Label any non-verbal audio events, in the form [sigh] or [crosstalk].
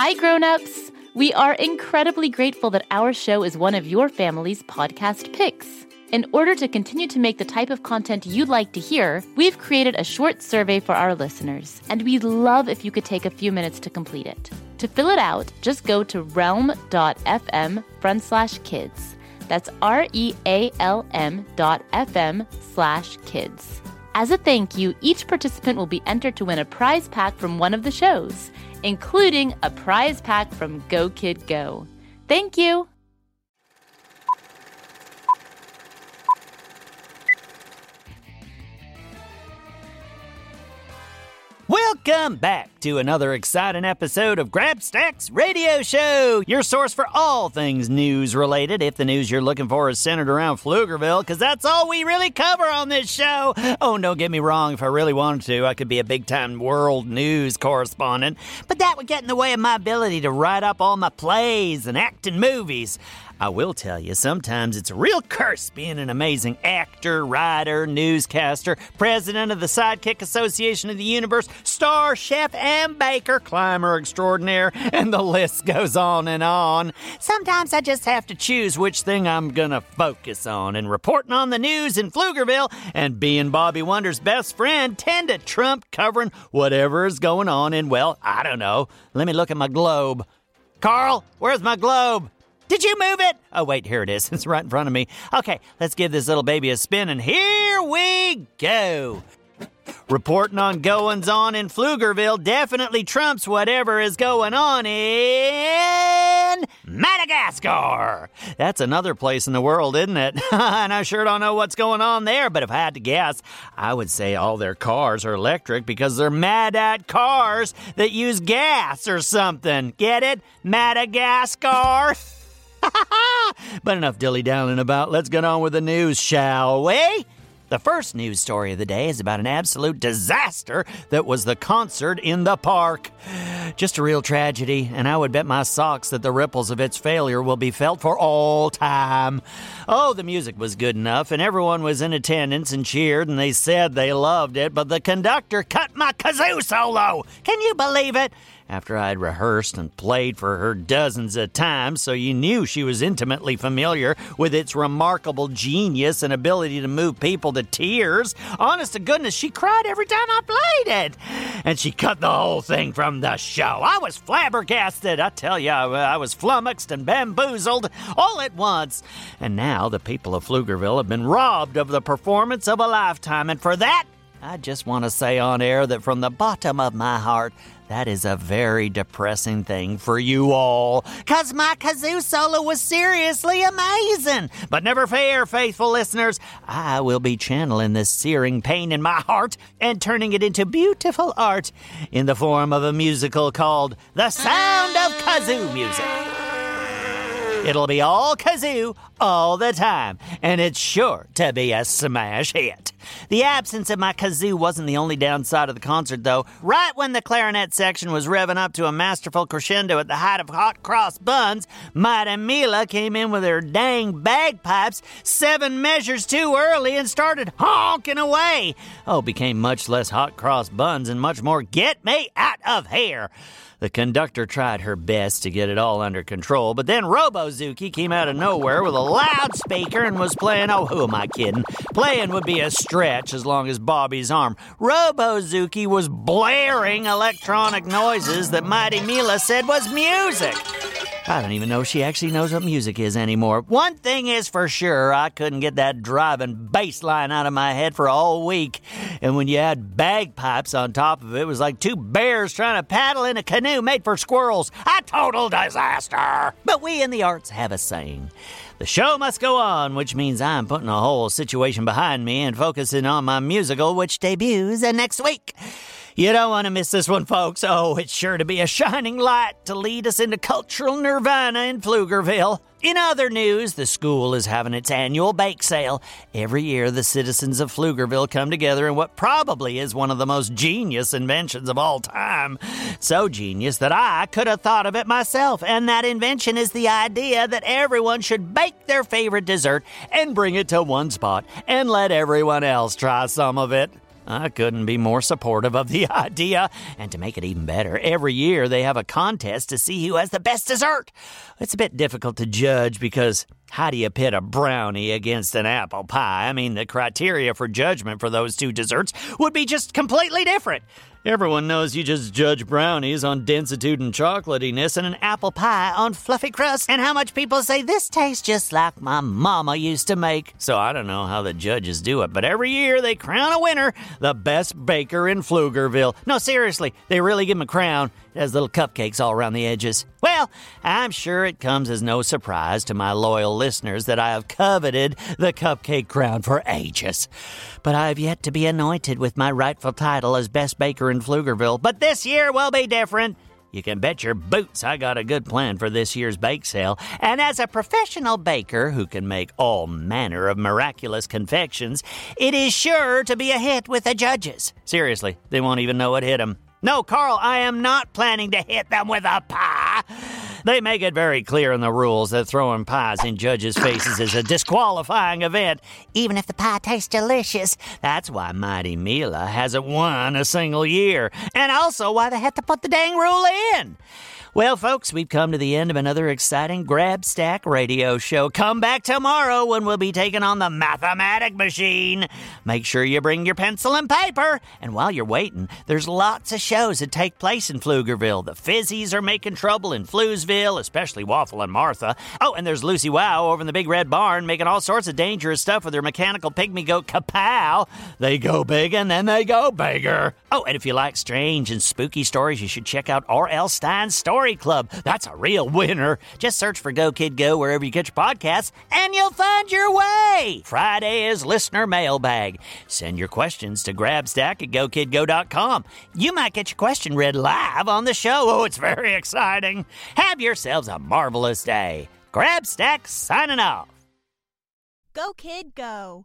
Hi, grown-ups! We are incredibly grateful that our show is one of your family's podcast picks. In order to continue to make the type of content you'd like to hear, we've created a short survey for our listeners, and we'd love if you could take a few minutes to complete it. To fill it out, just go to realm.fm front slash kids. That's R E A L M dot FM slash kids. As a thank you, each participant will be entered to win a prize pack from one of the shows including a prize pack from Go Kid Go. Thank you! Welcome back to another exciting episode of Grabstack's Radio Show, your source for all things news related. If the news you're looking for is centered around Pflugerville, because that's all we really cover on this show. Oh, don't get me wrong, if I really wanted to, I could be a big time world news correspondent, but that would get in the way of my ability to write up all my plays and act in movies. I will tell you, sometimes it's a real curse being an amazing actor, writer, newscaster, president of the Sidekick Association of the Universe, star, chef, and baker, climber extraordinaire, and the list goes on and on. Sometimes I just have to choose which thing I'm gonna focus on, and reporting on the news in Pflugerville and being Bobby Wonder's best friend tend to trump covering whatever is going on in, well, I don't know. Let me look at my globe. Carl, where's my globe? Did you move it? Oh, wait, here it is. [laughs] It's right in front of me. Okay, let's give this little baby a spin, and here we go. Reporting on goings on in Pflugerville definitely trumps whatever is going on in Madagascar. That's another place in the world, isn't it? [laughs] and I sure don't know what's going on there, but if I had to guess, I would say all their cars are electric because they're mad at cars that use gas or something. Get it? Madagascar? [laughs] [laughs] but enough dilly dallying about. Let's get on with the news, shall we? The first news story of the day is about an absolute disaster that was the concert in the park. Just a real tragedy, and I would bet my socks that the ripples of its failure will be felt for all time. Oh, the music was good enough, and everyone was in attendance and cheered, and they said they loved it, but the conductor cut my kazoo solo. Can you believe it? After I'd rehearsed and played for her dozens of times, so you knew she was intimately familiar with its remarkable genius and ability to move people to tears. Honest to goodness, she cried every time I played it. And she cut the whole thing from the show. I was flabbergasted. I tell you, I was flummoxed and bamboozled all at once. And now the people of Pflugerville have been robbed of the performance of a lifetime, and for that, I just want to say on air that from the bottom of my heart, that is a very depressing thing for you all, cause my kazoo solo was seriously amazing. But never fear, faithful listeners, I will be channeling this searing pain in my heart and turning it into beautiful art in the form of a musical called The Sound of Kazoo Music. It'll be all kazoo all the time, and it's sure to be a smash hit. The absence of my kazoo wasn't the only downside of the concert, though. Right when the clarinet section was revving up to a masterful crescendo at the height of hot cross buns, Mighty Mila came in with her dang bagpipes seven measures too early and started honking away. Oh, became much less hot cross buns and much more get me out of here. The conductor tried her best to get it all under control, but then Robozuki came out of nowhere with a loudspeaker and was playing. Oh, who am I kidding? Playing would be a stretch as long as Bobby's arm. Robozuki was blaring electronic noises that Mighty Mila said was music. I don't even know if she actually knows what music is anymore. One thing is for sure, I couldn't get that driving bass line out of my head for a whole week. And when you add bagpipes on top of it, it was like two bears trying to paddle in a canoe made for squirrels. A total disaster! But we in the arts have a saying. The show must go on, which means I'm putting the whole situation behind me and focusing on my musical, which debuts next week. You don't want to miss this one, folks. Oh, it's sure to be a shining light to lead us into cultural nirvana in Pflugerville. In other news, the school is having its annual bake sale. Every year, the citizens of Pflugerville come together in what probably is one of the most genius inventions of all time. So genius that I could have thought of it myself. And that invention is the idea that everyone should bake their favorite dessert and bring it to one spot and let everyone else try some of it. I couldn't be more supportive of the [laughs] idea. And to make it even better, every year they have a contest to see who has the best dessert. It's a bit difficult to judge because how do you pit a brownie against an apple pie? I mean, the criteria for judgment for those two desserts would be just completely different. Everyone knows you just judge brownies on densitude and chocolatiness and an apple pie on fluffy crust and how much people say this tastes just like my mama used to make. So I don't know how the judges do it, but every year they crown a winner, the best baker in Pflugerville. No, seriously, they really give him a crown. It has little cupcakes all around the edges. Well, I'm sure it comes as no surprise to my loyal listeners that I have coveted the cupcake crown for ages. But I have yet to be anointed with my rightful title as best baker in Pflugerville. But this year will be different. You can bet your boots I got a good plan for this year's bake sale. And as a professional baker who can make all manner of miraculous confections, it is sure to be a hit with the judges. Seriously, they won't even know it hit them. No, Carl, I am not planning to hit them with a pie. They make it very clear in the rules that throwing pies in judges' faces is a disqualifying event, even if the pie tastes delicious. That's why Mighty Mila hasn't won a single year, and also why they had to put the dang rule in. Well, folks, we've come to the end of another exciting Grabstack radio show. Come back tomorrow when we'll be taking on the mathematic machine. Make sure you bring your pencil and paper. And while you're waiting, there's lots of shows that take place in Pflugerville. The Fizzies are making trouble in Floozeville, especially Waffle and Martha. Oh, and there's Lucy Wow over in the Big Red Barn making all sorts of dangerous stuff with her mechanical pygmy goat Kapow. They go big and then they go bigger. Oh, and if you like strange and spooky stories, you should check out R.L. Stine's Story Club. That's a real winner. Just search for Go Kid Go wherever you get your podcasts, and you'll find your way. Friday is listener mailbag. Send your questions to grabstack at gokidgo.com. You might get your question read live on the show. Oh, it's very exciting. Have yourselves a marvelous day. Grabstack signing off. Go, kid, go.